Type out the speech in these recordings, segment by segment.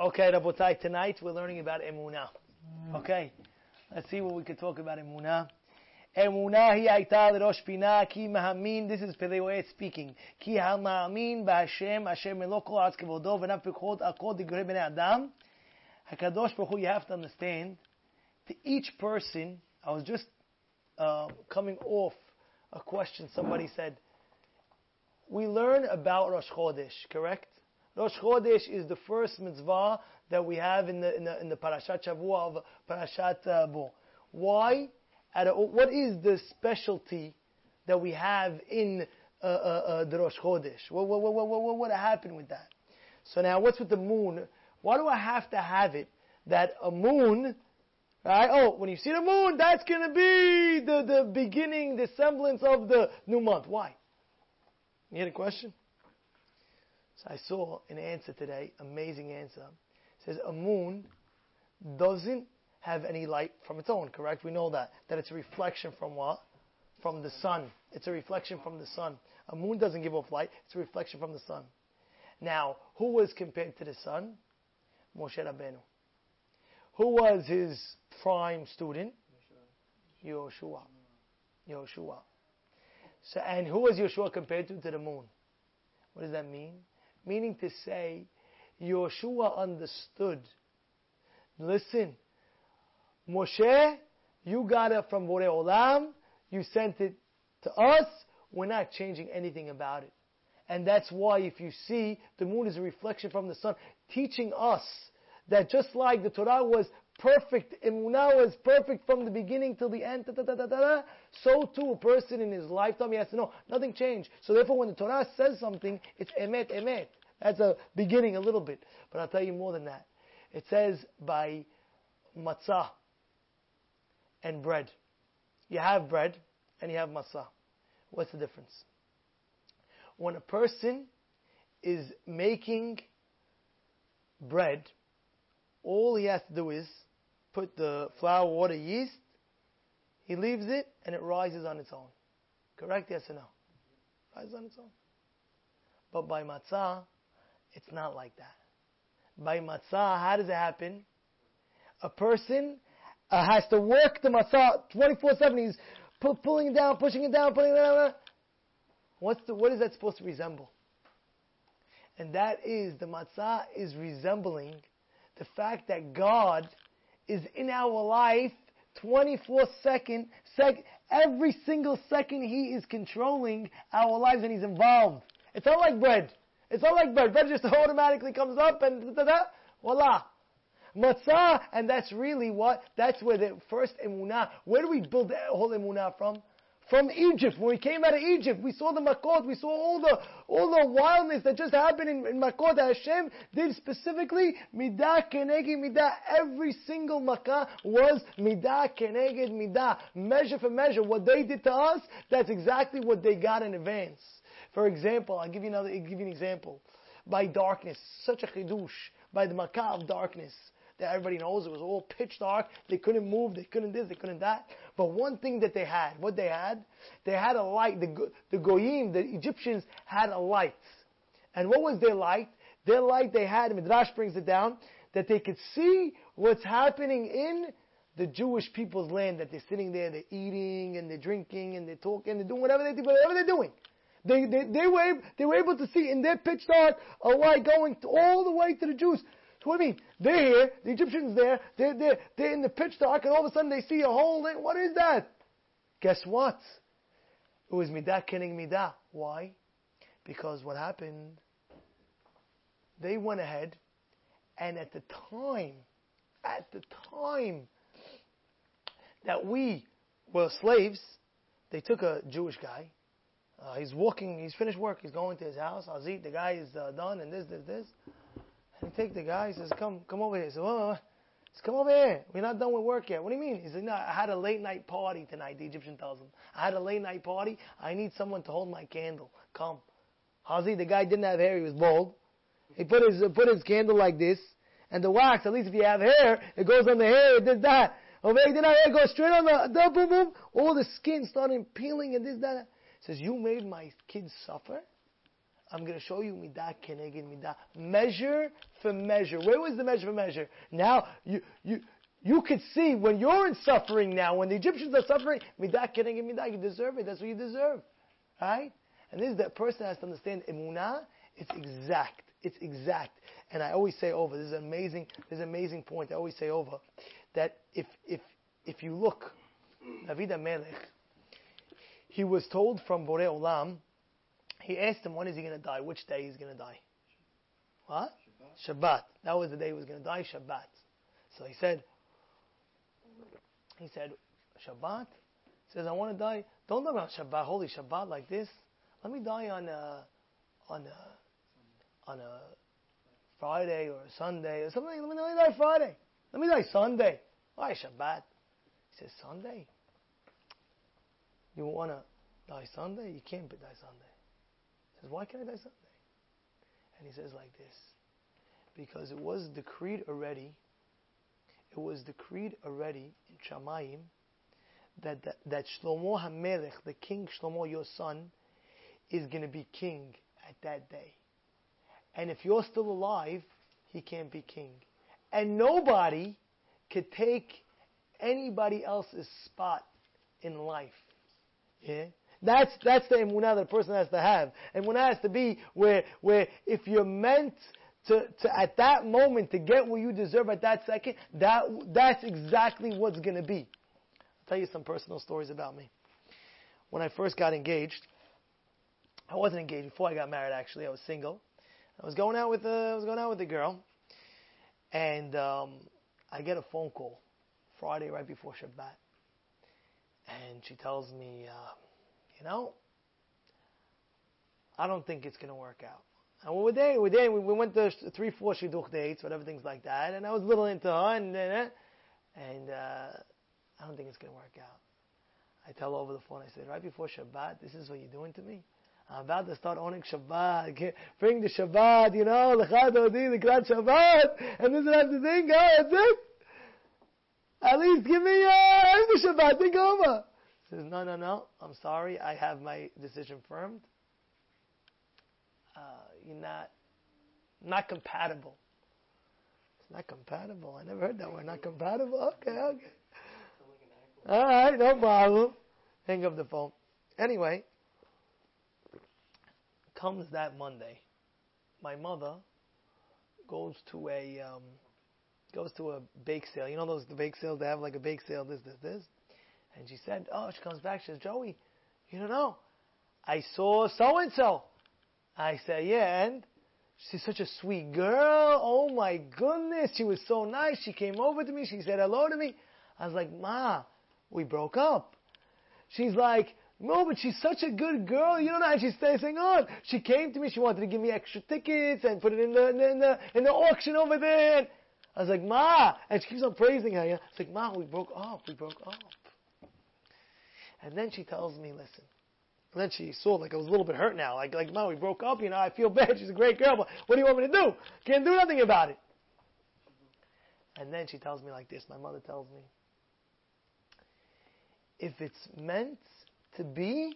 Okay, Rabotai, tonight we're learning about Emunah. Okay, let's see what we could talk about Emunah. אמונה היא הייתה לראש פינה, כי מאמין, this is פלאוהט speaking, כי המאמין בהשם, אשר מלוא כל ארץ כבודו, ונם פקחות על כל דגרי בני אדם. הקדוש ברוך הוא, you have to understand, to each person, I was just uh, coming off a question somebody said, we learn about Rosh Chodesh, correct? Rosh Chodesh is the first mitzvah that we have in the in the, in the Parashat Shavua of Parashat uh, Bo. Why? A, what is the specialty that we have in uh, uh, uh, the Rosh Chodesh? What, what, what, what, what would happen with that? So now, what's with the moon? Why do I have to have it that a moon, right? Oh, when you see the moon, that's going to be the, the beginning, the semblance of the new month. Why? You had a question? So I saw an answer today, amazing answer. It says a moon doesn't have any light from its own, correct? We know that. That it's a reflection from what? From the sun. It's a reflection from the sun. A moon doesn't give off light, it's a reflection from the sun. Now, who was compared to the sun? Moshe Rabbeinu. Who was his prime student? Yoshua. Yoshua. So, and who was Yoshua compared to? To the moon. What does that mean? Meaning to say, Yeshua understood. Listen, Moshe, you got it from Borei Olam, you sent it to us, we're not changing anything about it. And that's why if you see, the moon is a reflection from the sun, teaching us that just like the Torah was perfect, Emunah was perfect from the beginning till the end, so too a person in his lifetime, he has to know, nothing changed. So therefore when the Torah says something, it's emet, emet. That's a beginning a little bit. But I'll tell you more than that. It says by matzah and bread. You have bread and you have matzah. What's the difference? When a person is making bread, all he has to do is put the flour, water, yeast, he leaves it and it rises on its own. Correct? Yes or no? Rises on its own. But by matzah, it's not like that. By matzah, how does it happen? A person uh, has to work the matzah 24-7. He's pu- pulling it down, pushing it down, putting it down. What's the, what is that supposed to resemble? And that is, the matzah is resembling the fact that God is in our life 24 second, sec, every single second He is controlling our lives and He's involved. It's not like bread. It's not like bread. Bread just automatically comes up and da da da. Voila. Matzah, and that's really what, that's where the first emunah, where do we build the whole emunah from? From Egypt. When we came out of Egypt, we saw the makot, we saw all the, all the wildness that just happened in, in makot that Hashem did specifically, midah keneged midah. Every single makkah was midah keneged midah. Measure for measure. What they did to us, that's exactly what they got in advance. For example, I'll give you another, I'll give you an example. By darkness, such a chidush, by the makkah of darkness that everybody knows. It was all pitch dark. They couldn't move. They couldn't this. They couldn't that. But one thing that they had, what they had, they had a light. The, the goyim, the Egyptians had a light. And what was their light? Their light they had, Midrash brings it down, that they could see what's happening in the Jewish people's land, that they're sitting there, they're eating and they're drinking and they're talking, they're doing whatever they do, whatever they're doing. They, they, they, were, they were able to see in their pitch dark a light going all the way to the Jews. So what do you mean? They're here, the Egyptians there, they're, they're, they're in the pitch dark, and all of a sudden they see a hole. They, what is that? Guess what? It was midah keneg midah. Why? Because what happened? They went ahead, and at the time, at the time that we were slaves, they took a Jewish guy. Uh, he's walking, he's finished work, he's going to his house. Azit, the guy is uh, done, and this, this, this. And he take the guy, he says, come, come over here. He says, says, come over here. We're not done with work yet. What do you mean? He said, no, I had a late night party tonight, the Egyptian tells him. I had a late night party. I need someone to hold my candle. Come. Hazi, the guy didn't have hair, he was bald. He put his, uh, put his candle like this. And the wax, at least if you have hair, it goes on the hair, it does that. Over here, didn't have hair, goes straight on the, the boom, boom. All the skin started peeling and this, that. Says, you made my kids suffer? I'm going to show you midah keneged midah. Measure for measure. Where was the measure for measure? Now, you, you, you could see when you're in suffering now, when the Egyptians are suffering, midah keneged midah, you deserve it. That's what you deserve. Right? And this is that person has to understand emunah, it's exact. It's exact. And I always say over, this is amazing, this is amazing point. I always say over that if if if you look, David Melech, he was told from Borei Olam, he asked him when is he going to die, which day he's going to die. What? Shabbat. Shabbat. That was the day he was going to die, Shabbat. So he said, he said, Shabbat? He says, I want to die. Don't die on Shabbat, holy Shabbat like this. Let me die on a, on a, on a Friday or a Sunday or something. Let me, let me die Friday. Let me die Sunday. Why Shabbat? He says, Sunday? You want to die Sunday? You can't die Sunday. He says, why can't I die Sunday? And he says like this. Because it was decreed already, it was decreed already in Shamayim that, that, that Shlomo HaMelech, the king Shlomo, your son, is going to be king at that day. And if you're still alive, he can't be king. And nobody could take anybody else's spot in life. Yeah? That's, that's the emunah that a person has to have. Emunah has to be where, where if you're meant to, to, at that moment, to get what you deserve at that second, that, that's exactly what's gonna be. I'll tell you some personal stories about me. When I first got engaged, I wasn't engaged before I got married actually, I was single. I was going out with a, I was going out with a girl, and um, I get a phone call Friday right before Shabbat, and she tells me, uh, you know, I don't think it's going to work out. And we were there, we were there, we, we went to three, four shidduch dates, whatever things like that, and I was a little into her, and and uh, I don't think it's going to work out. I tell her over the phone, I said, right before Shabbat, this is what you're doing to me? I'm about to start owning Shabbat. Bring the Shabbat, you know, L'chad the Grand Shabbat, and this is what the thing, go, that's it. At least give me the Shabbat, think over. Says, no, no, no, I'm sorry, I have my decision firmed. Uh, you're not, not compatible. It's not compatible. I never heard that word. Not compatible. Okay, okay. All right, no problem. Hang up the phone. Anyway, comes that Monday, my mother goes to a um, goes to a bake sale. You know those the bake sales they have like a bake sale, this, this, this. And she said, Oh, she comes back, she says, Joey, you don't know. I saw so and so. I said, Yeah, and she's such a sweet girl. Oh my goodness, she was so nice. She came over to me, she said hello to me. I was like, Ma, we broke up. She's like, no, but she's such a good girl. You don't know how she's staying on. Oh, she came to me. She wanted to give me extra tickets and put it in the in the in the auction over there. I was like, Ma, and she keeps on praising her. Yeah? It's like, Ma, we broke up. We broke up. And then she tells me, listen. And then she saw like I was a little bit hurt now. Like, like, Ma, we broke up. You know, I feel bad. She's a great girl, but what do you want me to do? Can't do nothing about it. And then she tells me like this. My mother tells me, if it's meant to be,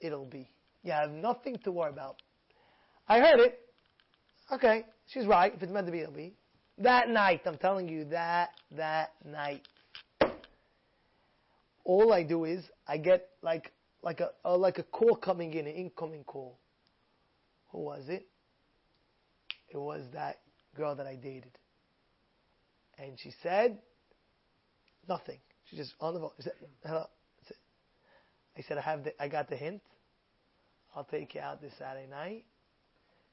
it'll be. You have nothing to worry about. I heard it. Okay, she's right. If it's meant to be, it'll be. That night, I'm telling you, that, that night. All I do is, I get like, like a, a like a call coming in, an incoming call. Who was it? It was that girl that I dated. And she said, nothing. She just on the phone. She said, hello. I said, I have the, I got the hint. I'll take you out this Saturday night.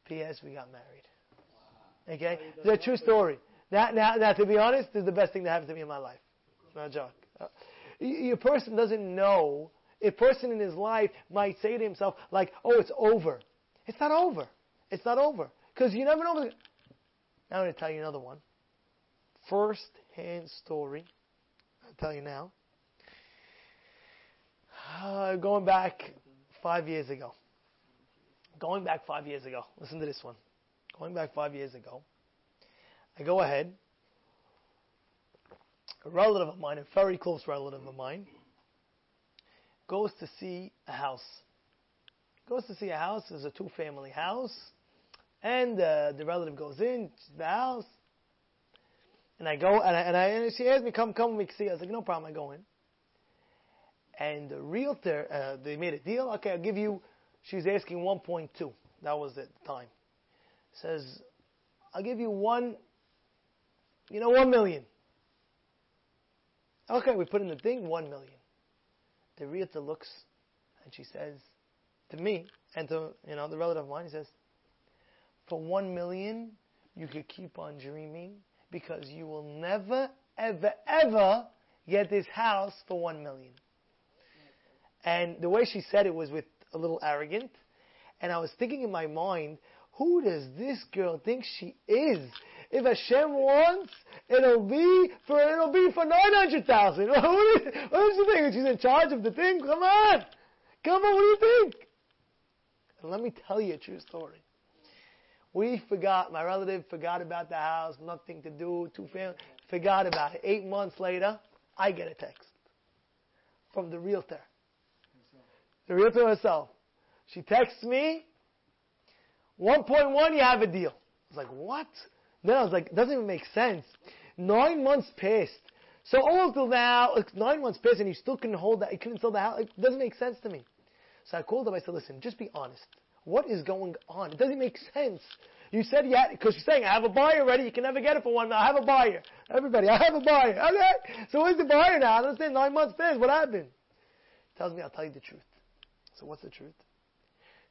P.S. We got married. Wow. Okay? It's a true story. Now, now, now, to be honest, is the best thing that happened to me in my life. It's not a joke. Uh, a person doesn't know. A person in his life might say to himself, like, oh, it's over. It's not over. It's not over. Because you never know. Now I'm going to tell you another one. First hand story. I'll tell you now uh, going back five years ago. Going back five years ago. Listen to this one. Going back five years ago. I go ahead. A relative of mine, a very close relative of mine, goes to see a house. goes to see a house. It's a two-family house, and uh, the relative goes in to the house, and I go and I, and, I, and she asked me, "Come, come, we can see." I was like, "No problem, I go in." And the realtor, uh, they made a deal. Okay, I'll give you. She was asking 1.2. That was the time. Says, I'll give you one. You know, one million. Okay, we put in the thing, one million. The realtor looks and she says to me and to you know the relative of mine, he says, For one million you could keep on dreaming because you will never, ever, ever get this house for one million. And the way she said it was with a little arrogant. And I was thinking in my mind, who does this girl think she is? If Hashem wants, it'll be for it'll be for nine hundred thousand. what, does she think? She's in charge of the thing. Come on, come on. What do you think? And let me tell you a true story. We forgot. My relative forgot about the house. Nothing to do. Two family. Forgot about it. Eight months later, I get a text from the realtor. The realtor herself. She texts me. 1.1, you have a deal. I was like, what? Then I was like, it doesn't even make sense. Nine months passed. So all till now, like nine months passed and you still couldn't hold that, you couldn't sell the house. It doesn't make sense to me. So I called him, I said, listen, just be honest. What is going on? It doesn't make sense. You said yeah, because you're saying I have a buyer ready. You can never get it for one. I have a buyer. Everybody, I have a buyer. Okay. So where's the buyer now? I don't understand. Nine months passed. What happened? Tells me I'll tell you the truth. So what's the truth?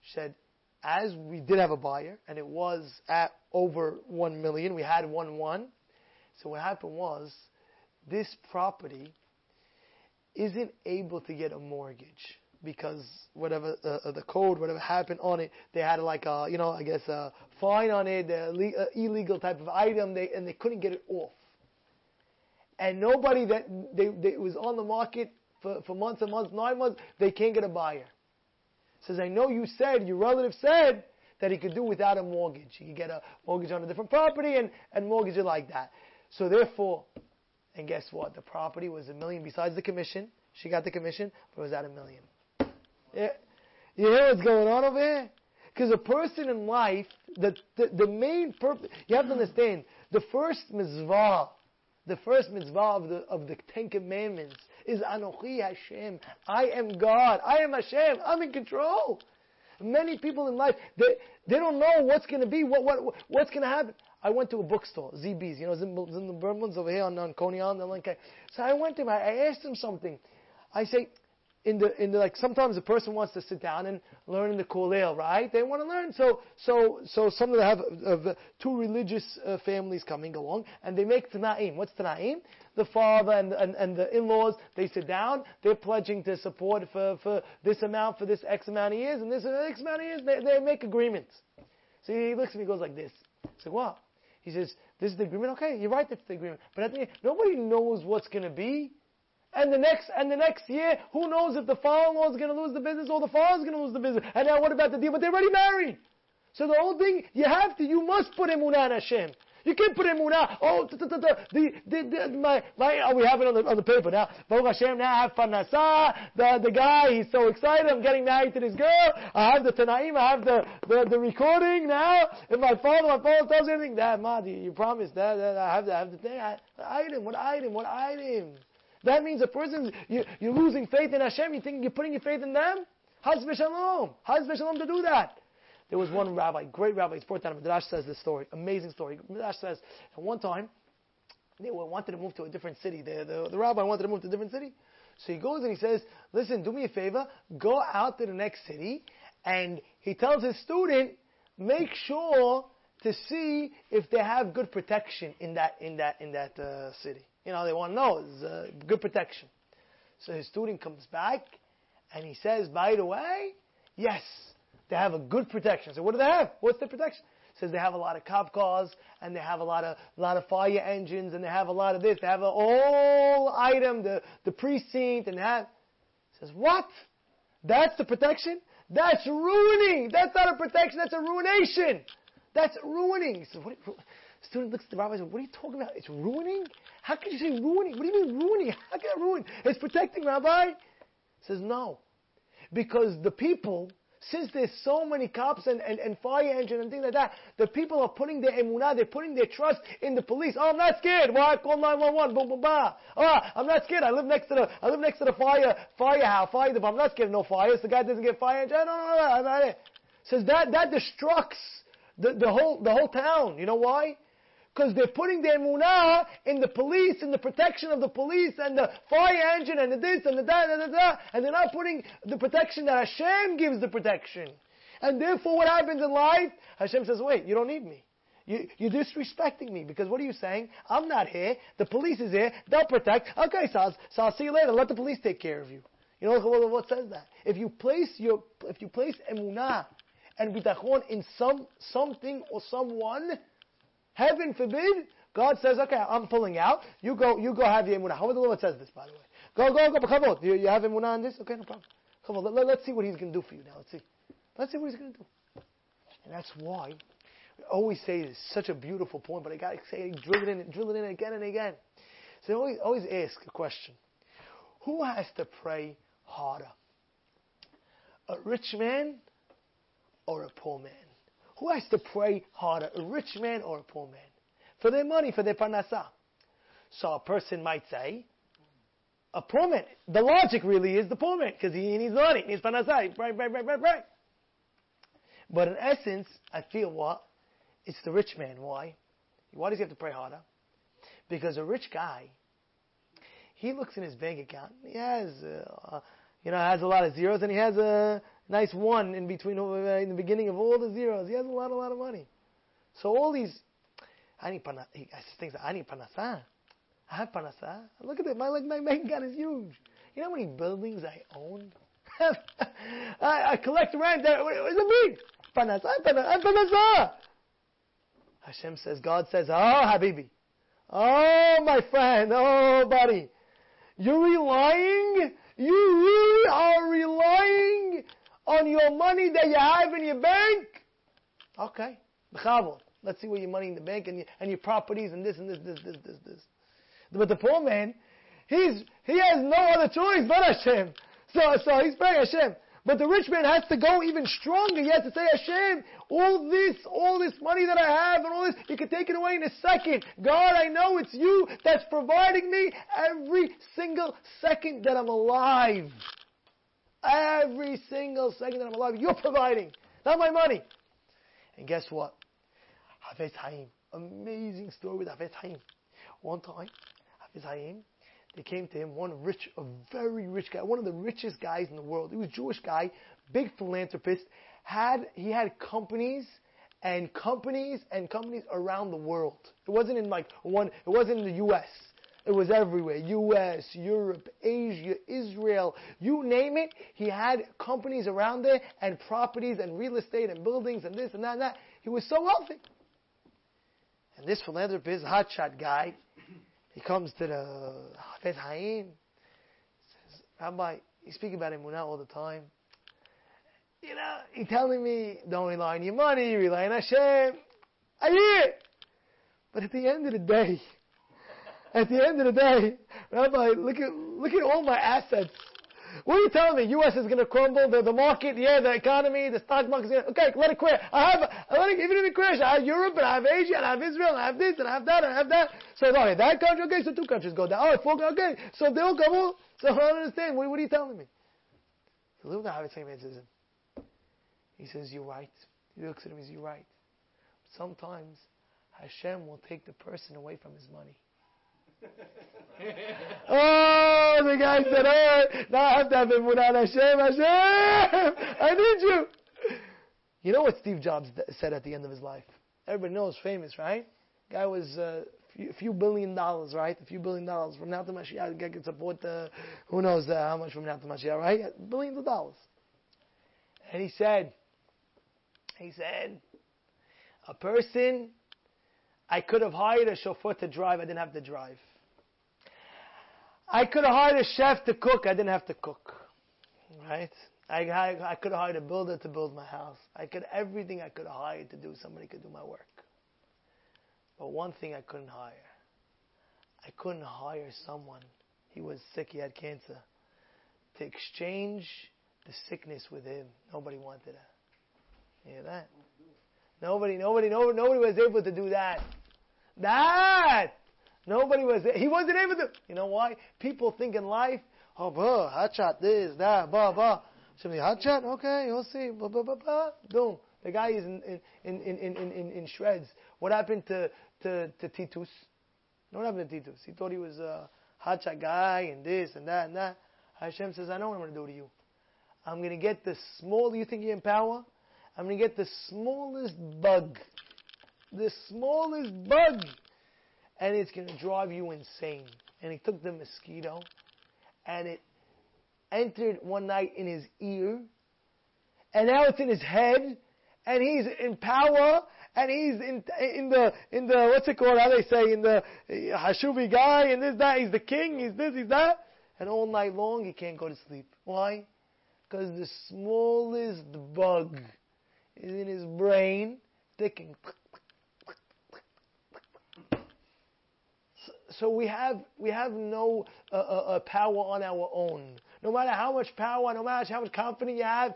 She said, as we did have a buyer, and it was at over one million, we had one one. So what happened was, this property isn't able to get a mortgage because whatever uh, uh, the code, whatever happened on it, they had like a, you know, I guess a fine on it, illegal type of item, they, and they couldn't get it off. And nobody that they, they was on the market for, for months and months, nine months, they can't get a buyer. Says, I know you said, your relative said that he could do without a mortgage. He could get a mortgage on a different property and, and mortgage it like that. So therefore, and guess what? The property was a million besides the commission. She got the commission, but it was at a million. Yeah. You hear what's going on over here? Because a person in life, the, the, the main purpose, you have to understand, the first mitzvah, the first mitzvah of the, of the Ten Commandments is Anochi Hashem. I am God. I am Hashem. I'm in control. Many people in life, they, they don't know what's going to be, what, what, what's going to happen. I went to a bookstore, ZB's, you know, Berman's over here on, on Coney Island. So I went to him, I asked him something. I say, in the in the like sometimes a person wants to sit down and learn in the kollel, right? They want to learn. So so so some of them have uh, two religious uh, families coming along, and they make tanaim. What's tanaim? The father and, and and the in-laws they sit down. They're pledging to support for for this amount for this X amount of years, and this X amount of years they, they make agreements. So he looks at me, goes like this. I said, what? He says, this is the agreement. Okay, you're right. That's the agreement. But at the end, nobody knows what's going to be. And the next and the next year, who knows if the father-in-law is going to lose the business or the father is going to lose the business? And now what about the deal? But they're already married. So the whole thing, you have to, you must put emunah in Hashem. You can't put emunah. Oh, the the the my my. Oh, we have it on the on the paper now. Baruch Hashem. Now I have parnasa. The the guy, he's so excited. I'm getting married to this girl. I have the tanaim. I have the the, the recording now. If my father, my father tells me anything, Dad, Ma, you, you promised that, that I have to have the thing. I, item. What item? What item? That means a person, you, you're losing faith in Hashem, you think you're putting your faith in them? Haz v'shalom. Haz v'shalom to do that. There was one rabbi, great rabbi, he's brought down, Midrash says this story, amazing story. Midrash says, at one time, they wanted to move to a different city. The, the, the rabbi wanted to move to a different city. So he goes and he says, listen, do me a favor, go out to the next city, and he tells his student, make sure to see if they have good protection in that, in that, in that uh, city. You know, they want to know. It's uh, good protection. So his student comes back and he says, by the way, yes, they have a good protection. So what do they have? What's the protection? Says they have a lot of cop cars and they have a lot of lot of fire engines and they have a lot of this. They have a whole item, the the precinct, and that. says what? That's the protection? That's ruining. That's not a protection. That's a ruination. That's ruining. Says, what, student looks at the rabbi and says, What are you talking about? It's ruining? How can you say ruining? What do you mean ruining? How can it ruin? It's protecting, Rabbi. He says, No. Because the people since there's so many cops and, and, and fire engine and things like that, the people are putting their emunah, they're putting their trust in the police. Oh, I'm not scared. Why? Call 911. Boom, boom, bah. Oh, I'm not scared. I live next to the, I live next to the fire, firehouse, fire department. I'm not scared of no fires. The guy doesn't get fire engine. No, no, no, it. Says that, that destructs the, the whole, the whole town. You know why? Because they're putting their munah in the police, in the protection of the police, and the fire engine, and the this, and the that, and and they're not putting the protection that Hashem gives the protection. And therefore, what happens in life? Hashem says, wait, you don't need me. You, you're disrespecting me because what are you saying? I'm not here. The police is here. They'll protect. Okay, so I'll, so I'll see you later. Let the police take care of you. You know what says that? If you place your, if you place emunah and bitachon in some something or someone, Heaven forbid, God says, okay, I'm pulling out. You go, you go have your emunah. How the Lord says this, by the way. Go, go, go, come on. You, you have emunah on this? Okay, no problem. Come on, let, us see what He's going to do for you now. Let's see. Let's see what He's going to do. And that's why I always say this. Such a beautiful point, but I got to say, drill it in, drill it in again and again. So I always, always ask a question: Who has to pray harder? A rich man or a poor man? Who has to pray harder, a rich man or a poor man? For their money, for their parnasa. So a person might say, a poor man. The logic really is the poor man, because he needs money, he needs parnasa, right, right, right, right, right. But in essence, I feel what? It's the rich man. Why? Why does he have to pray harder? Because a rich guy, he looks in his bank account. He has, uh, you know, has a lot of zeros, and he has a nice one in between, uh, in the beginning of all the zeros. He has a lot, a lot of money. So all these, I need. He thinks, I need panasa. I have panasa. Look at it. My, like, my bank account is huge. You know how many buildings I own? I, I, collect rent. Does it mean? Panasa, panasa, panasa. Hashem says, God says, oh, Habibi. Oh, my friend. Oh, buddy. You're relying, you really are relying on your money that you have in your bank? Okay. Let's see where your money in the bank and your, and your properties and this and this, this, this, this, this. But the poor man, he's, he has no other choice but Hashem. So, so he's praying Hashem. But the rich man has to go even stronger. He has to say, Hashem, all this, all this money that I have and all this, you can take it away in a second. God, I know it's you that's providing me every single second that I'm alive. Every single second that I'm alive, you're providing, not my money. And guess what? Hafez Haim. Amazing story with Hafez Haim. One time, Hafez Haim, they came to him, one rich, a very rich guy, one of the richest guys in the world. He was a Jewish guy, big philanthropist, had, he had companies and companies and companies around the world. It wasn't in like one, it wasn't in the U.S. It was everywhere. US, Europe, Asia, Israel, you name it. He had companies around there and properties and real estate and buildings and this and that and that. He was so wealthy. And this philanthropist, hotshot guy, he comes to the Hafez Haim, says, Rabbi, you speak about Emunah all the time. You know, he's telling me, don't rely on your money, rely on Hashem. I hear it. But at the end of the day, at the end of the day, Rabbi, look at, look at all my assets. What are you telling me? U.S. is going to crumble, the, the market, yeah, the economy, the stock market. Okay, let it crash. I have, I let it, even if it crash, I have Europe, and I have Asia, and I have Israel, and I have this, and I have that, and I have that. So, okay, that country, okay, so two countries go down. Oh, four, okay, so they all come on. So I don't understand. What, what are you telling me? So at how it says He says, you're right. He looks at him and says, you're right. Sometimes Hashem will take the person away from his money. oh, the guy said, oh, now I have to have Emunah Hashem, Hashem, I need you. You know what Steve Jobs said at the end of his life? Everybody knows, famous, right? Guy was uh, a few billion dollars, right? A few billion dollars from now to Mashiach. Guy can support uh, who knows uh, how much from now to Mashiach, right? Billions of dollars. And he said, he said, a person, I could have hired a chauffeur to drive, I didn't have to drive. I could have hired a chef to cook. I didn't have to cook. Right? I, I, I could have hired a builder to build my house. I could, everything I could have hired to do, somebody could do my work. But one thing I couldn't hire. I couldn't hire someone. He was sick, he had cancer. To exchange the sickness with him. Nobody wanted that. You hear that? Nobody, nobody, nobody, nobody was able to do that. That! Nobody was, there. he wasn't able to. You know why? People think in life, oh, blah, hot shot, this, that, blah, blah. Somebody, hot shot? Okay, you'll see. Blah, blah, blah, blah. Boom. The guy is in, in, in, in, in, in shreds. What happened to, to, to Titus? What happened to Titus? He thought he was a hot shot guy and this and that and that. Hashem says, I know what I'm going to do to you. I'm going to get the small, you think you're in power? I'm going to get the smallest bug. The smallest bug. And it's going to drive you insane. And he took the mosquito and it entered one night in his ear. And now it's in his head. And he's in power. And he's in, in the, in the, what's it called? How they say? In the uh, Hashubi guy and this, that. He's the king. He's this, he's that. And all night long he can't go to sleep. Why? Because the smallest bug is in his brain, ticking. So we have we have no uh, uh, uh, power on our own. No matter how much power, no matter how much confidence you have,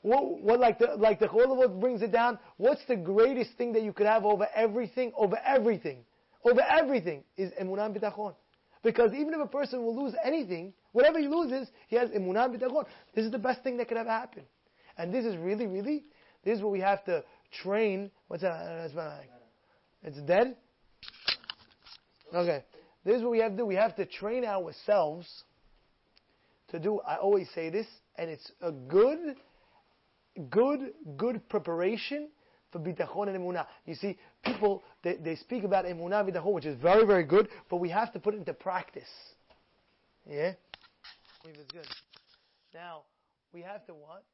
what, what like the like the Cholavot brings it down. What's the greatest thing that you could have over everything? Over everything, over everything is emunah bitachon. Because even if a person will lose anything, whatever he loses, he has emunah bitachon. This is the best thing that could ever happen, and this is really, really, this is what we have to train. What's that? It's dead. Okay. This is what we have to do. We have to train ourselves to do, I always say this, and it's a good, good, good preparation for bitachon and emunah. You see, people, they, they speak about emunah bitachon, which is very, very good, but we have to put it into practice. Yeah? It's good. Now, we have to what?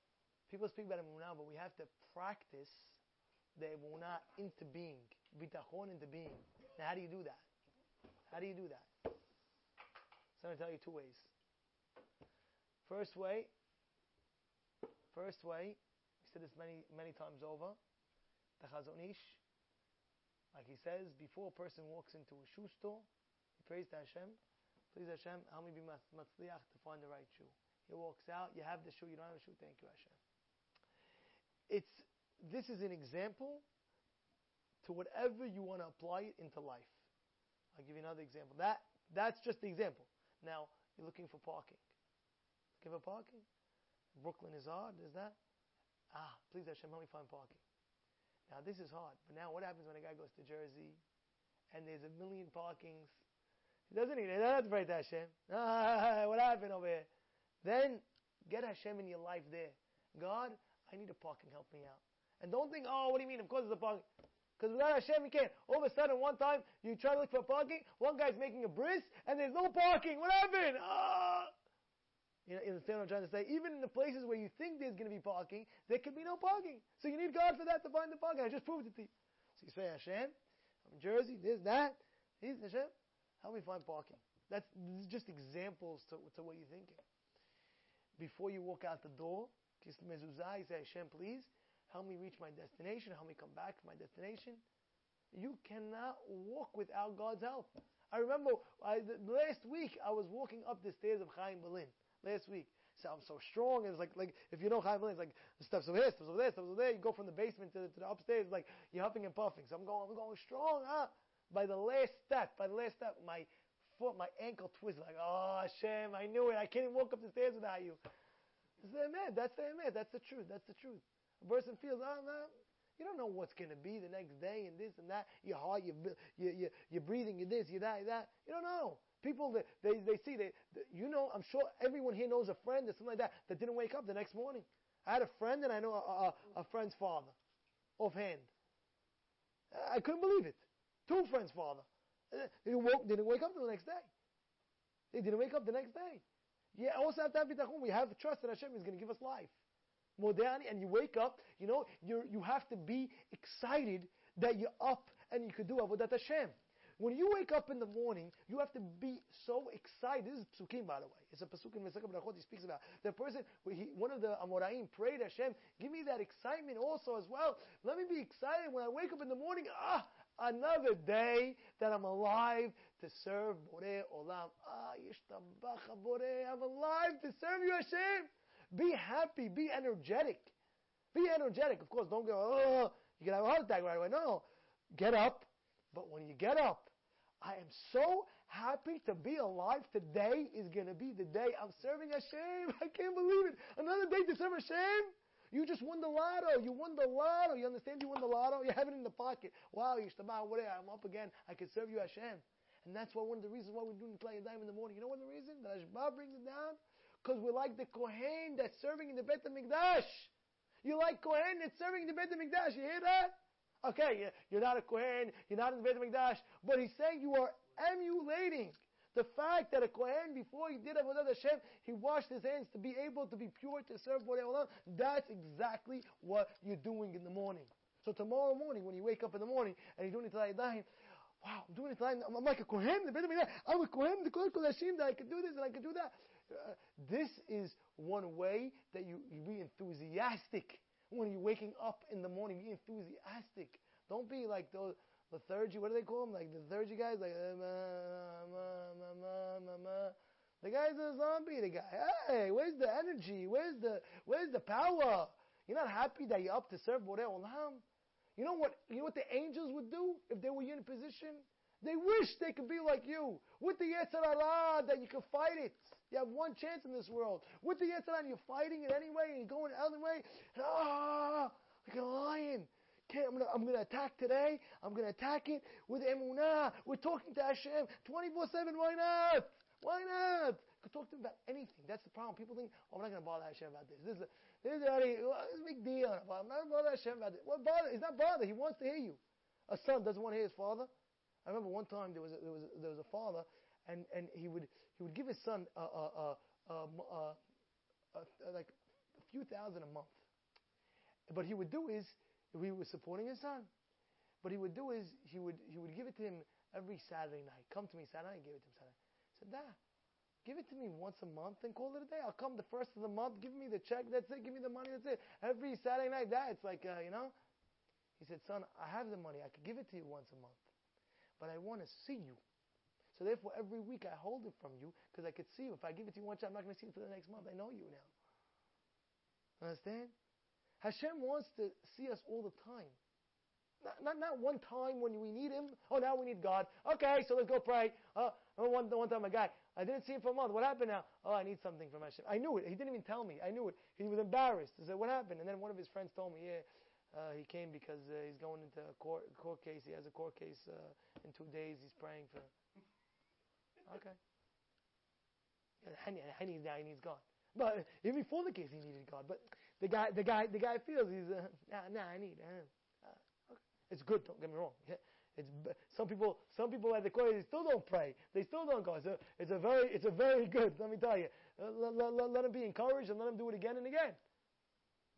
People speak about emunah, but we have to practice the emunah into being, bitachon into being. Now, how do you do that? How do you do that? So I'm going to tell you two ways. First way, first way, we said this many, many times over, the Chazon Ish, like he says, before a person walks into a shoe store, he prays to Hashem, please Hashem, help me be matzliach to find the right shoe. He walks out, you have the shoe, you don't have a shoe, thank you Hashem. It's, this is an example to whatever you want to apply it into life. I'll give you another example. That that's just the example. Now you're looking for parking. Looking for parking. Brooklyn is hard. Is that? Ah, please Hashem, help me find parking. Now this is hard. But now what happens when a guy goes to Jersey and there's a million parkings? He doesn't need even that's right Hashem. Ah, what happened over here? Then get Hashem in your life there. God, I need a parking, help me out. And don't think, oh, what do you mean? Of course there's a parking. Because without Hashem, you can't. All of a sudden, one time, you try to look for parking, one guy's making a bris, and there's no parking. What happened? Ah! You, know, understand what I'm trying to say? Even in the places where you think there's going to be parking, there could be no parking. So you need God for that to find the parking. I just proved it to you. So you say, Hashem, I'm Jersey, this, that. He's Hashem, help me find parking. That's just examples to, to what you're thinking. Before you walk out the door, kiss the mezuzah, you say, Hashem, please, help me reach my destination, help me come back to my destination. You cannot walk without God's help. I remember I, last week I was walking up the stairs of Chaim Berlin. Last week. So I'm so strong. It's like, like if you know Chaim Berlin, it's like steps over here, steps over there, steps over there. You go from the basement to the, to the upstairs, like you're huffing and puffing. So I'm going, I'm going strong. Huh? By the last step, by the last step, my foot, my ankle twisted. Like, oh Hashem, I knew it. I can't even walk up the stairs without you. It's the man. That's the man. That's the truth. That's the truth. A person feels, oh, you don't know what's going to be the next day and this and that. Your heart, your, your, your, your breathing, your this, your that, that. You don't know. People, they, they, they see, they, they, you know, I'm sure everyone here knows a friend or something like that that didn't wake up the next morning. I had a friend and I know a, a, a friend's father, offhand. I couldn't believe it. Two friends' father. They woke, didn't wake up the next day. They didn't wake up the next day. Yeah, also have to have bitachon. We have trust that Hashem is going to give us life modern and you wake up, you know, you you have to be excited that you're up and you could do Avodat Hashem. When you wake up in the morning, you have to be so excited. This is Psukim, by the way. It's a Pasuk in Mesach Brachot he speaks about. The person, he, one of the Amoraim prayed Hashem, give me that excitement also as well. Let me be excited when I wake up in the morning. Ah, another day that I'm alive to serve Borei Olam. Ah, Yishtabach Borei. I'm alive to serve you, Hashem. Be happy. Be energetic. Be energetic. Of course, don't go, oh, you can have a heart attack right away. No. Get up. But when you get up, I am so happy to be alive. Today is going to be the day I'm serving Hashem. I can't believe it. Another day to serve Hashem. You just won the lotto. You won the lotto. You understand? You won the lotto. You have it in the pocket. Wow, Yishtabah, whatever. I'm up again. I can serve you Hashem. And that's why one of the reasons why we're doing Klai Yadayim in the morning. You know what the reason? The Rashba brings it down? Because we're like the Kohen that's serving in the Beit HaMikdash. You like Kohen that's serving in the Beit HaMikdash. You hear that? Okay, you're not a Kohen, you're not in the Beit HaMikdash, but he's saying you are emulating the fact that a Kohen, before he did Avodah Hashem, he washed his hands to be able to be pure to serve Borei Olam. That's exactly what you're doing in the morning. So tomorrow morning, when you wake up in the morning and you're doing it Talayadayim, wow, I'm doing it I'm, I'm like a Kohen, the I'm a Kohen, the Kol Kodashim, that I can do this and I can do that. Uh, this is one way that you, you be enthusiastic when you're waking up in the morning. Be enthusiastic. Don't be like those lethargy. What do they call them? Like the lethargy guys, like uh, ma, ma, ma, ma, ma. The guy's a zombie. The guy, hey, where's the energy? Where's the where's the power? You're not happy that you're up to serve Borei Olam. You know what? You know what the angels would do if they were in a position? They wish they could be like you. With the Yetzer Hara, that you can fight it. You have one chance in this world. With the Yetzer Hara, you're fighting it anyway, and you're going the other way. Ah, like a lion. Okay, I'm gonna, I'm gonna attack today. I'm gonna attack it with emunah. We're talking to Hashem 24/7. Why not? Why not? I Could talk to him about anything. That's the problem. People think, oh, I'm not going to bother Hashem about this. This is a, this is a, this is a big deal. I'm not going to bother Hashem about this. What bother? He's not bothered. He wants to hear you. A son doesn't want to hear his father. I remember one time there was a, there was a, there was a father, and, and he would he would give his son a, a, a, like a few thousand a month. But he would do is he was supporting his son. But he would do is he would he would give it to him every Saturday night. Come to me Saturday give it to him Saturday. I said, Dad, give it to me once a month and call it a day. I'll come the first of the month, give me the check, that's it, give me the money, that's it. Every Saturday night, Dad, it's like uh, you know. He said, Son, I have the money, I could give it to you once a month. But I want to see you. So therefore every week I hold it from you because I could see you. If I give it to you one time, I'm not going to see you for the next month. I know you now. Understand? Hashem wants to see us all the time. Not, not, not one time when we need Him. Oh, now we need God. Okay, so let's go pray. Uh, one, one time a guy, I didn't see him for a month. What happened now? Oh, I need something from Hashem. I knew it. He didn't even tell me. I knew it. He was embarrassed. He said, what happened? And then one of his friends told me, yeah, uh, he came because uh, he's going into a court, court case. He has a court case uh, in two days. He's praying for. Okay. And he's now he's gone. But even before the case, he needed God. But the guy, the guy, the guy feels he's uh, nah, nah, I need. Uh, uh, okay. It's good. Don't get me wrong. Yeah. It's some people. Some people at the court they still don't pray. They still don't go. A, it's a very, it's a very good. Let me tell you. Let, let him be encouraged and let him do it again and again.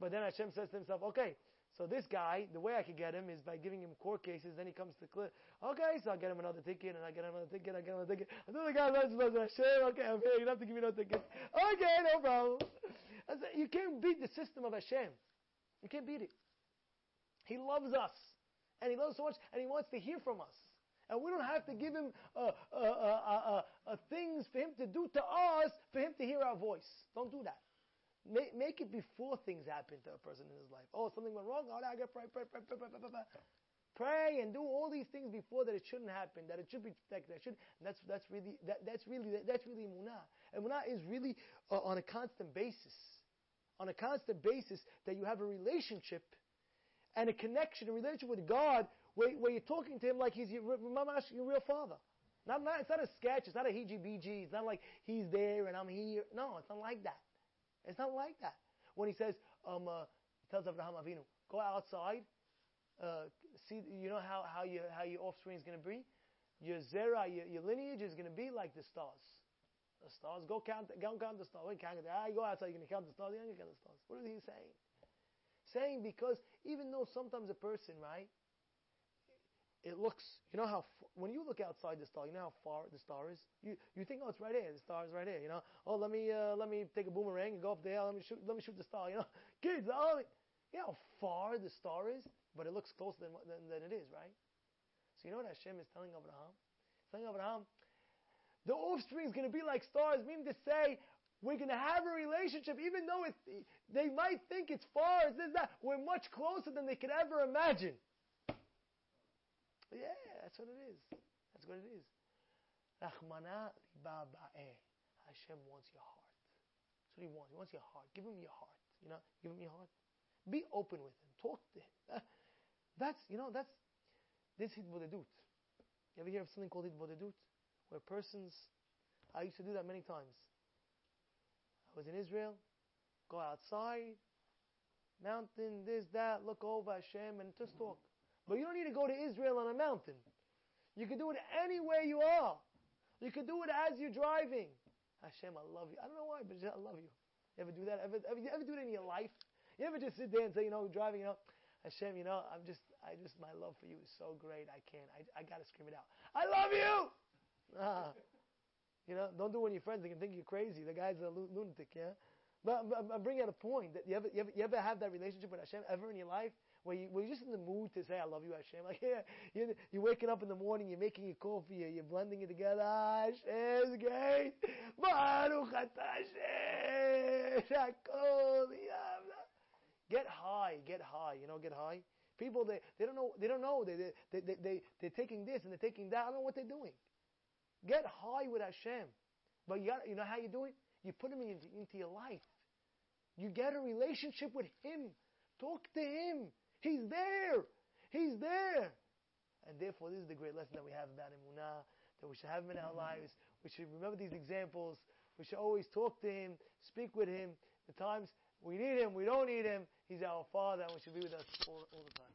But then Hashem says to himself, okay, so this guy, the way I could get him is by giving him court cases. Then he comes to clear. Okay, so I'll get him another ticket, and I get him another ticket. I get him another ticket. Then the guy runs Hashem, okay, I'm here. You don't have to give me no ticket. Okay, no problem. I said, you can't beat the system of Hashem. You can't beat it. He loves us, and he loves so much, and he wants to hear from us. And we don't have to give him uh, uh, uh, uh things for him to do to us for him to hear our voice. Don't do that. Make, make it before things happen to a person in his life. Oh, something went wrong. Oh, I got pray, pray, pray, pray, pray, pray, pray. Pray and do all these things before that it shouldn't happen, that it should be that, that should. that's that's really that, that's really that's really munah. And munah is really uh, on a constant basis, on a constant basis that you have a relationship and a connection, a relationship with God, where, where you're talking to Him like He's your, your real Father. Not, not, it's not a sketch. It's not a heebie-jeebie. It's not like He's there and I'm here. No, it's not like that. It's not like that. When he says, um, uh, tells Abraham Avinu, go outside, uh, see, you know how, how, you, how your offspring is going to be? Your zera, your, your lineage is going to be like the stars. The stars, go count, go count the stars. Count it. Ah, go outside, you're going to count the stars. You're going to count the stars. What is he saying? Saying because even though sometimes a person, right, it looks, you know how, when you look outside the star, you know how far the star is? You, you think, oh, it's right here, the star is right here, you know? Oh, let me, uh, let me take a boomerang and go up there, let me shoot, let me shoot the star, you know? Kids, oh, you know how far the star is? But it looks closer than, than, than it is, right? So you know what Hashem is telling Abraham? He's telling Abraham, the offspring is going to be like stars, meaning to say, We're going to have a relationship, even though it's, they might think it's far, it's this, that. We're much closer than they could ever imagine. Yeah, that's what it is. That's what it is. Rahmana Hashem wants your heart. That's what He wants. He wants your heart. Give Him your heart. You know, give Him your heart. Be open with Him. Talk to Him. That's, you know, that's, this hitbodedut. You ever hear of something called hitbodedut? Where persons, I used to do that many times. I was in Israel, go outside, mountain, this, that, look over Hashem, and just talk. But you don't need to go to Israel on a mountain. You can do it anywhere you are. You can do it as you're driving. Hashem, I love you. I don't know why, but I love you. You ever do that? Ever, ever, you ever do it in your life? You ever just sit there and say, you know, driving, you know, Hashem, you know, I'm just, I just, my love for you is so great. I can't, I, I gotta scream it out. I love you! Ah. You know, don't do it when your friends they can think you're crazy. The guy's a lunatic, yeah? But I'm, I'm bringing out a point that you ever, you ever, you ever have that relationship with Hashem ever in your life? Where, you, you're just in the mood to say, I love you, Hashem. Like, yeah, you're, you're waking up in the morning, you're making your coffee, you're, you're blending it together. Ah, Hashem's great. Baruch Hashem. Get high, get high, you know, get high. People, they, they don't know, they don't know, they, they, they, they, they're taking this and they're taking that. I don't know what they're doing. Get high with Hashem. But you, got, you know how you do it? You put him into, into your life. You get a relationship with him. Talk to him. He's there. He's there. And therefore, this is the great lesson that we have about Emunah, that we should have him in our lives. We should remember these examples. We should always talk to him, speak with him. The times we need him, we don't need him. He's our Father, and we should be with us all, all the time.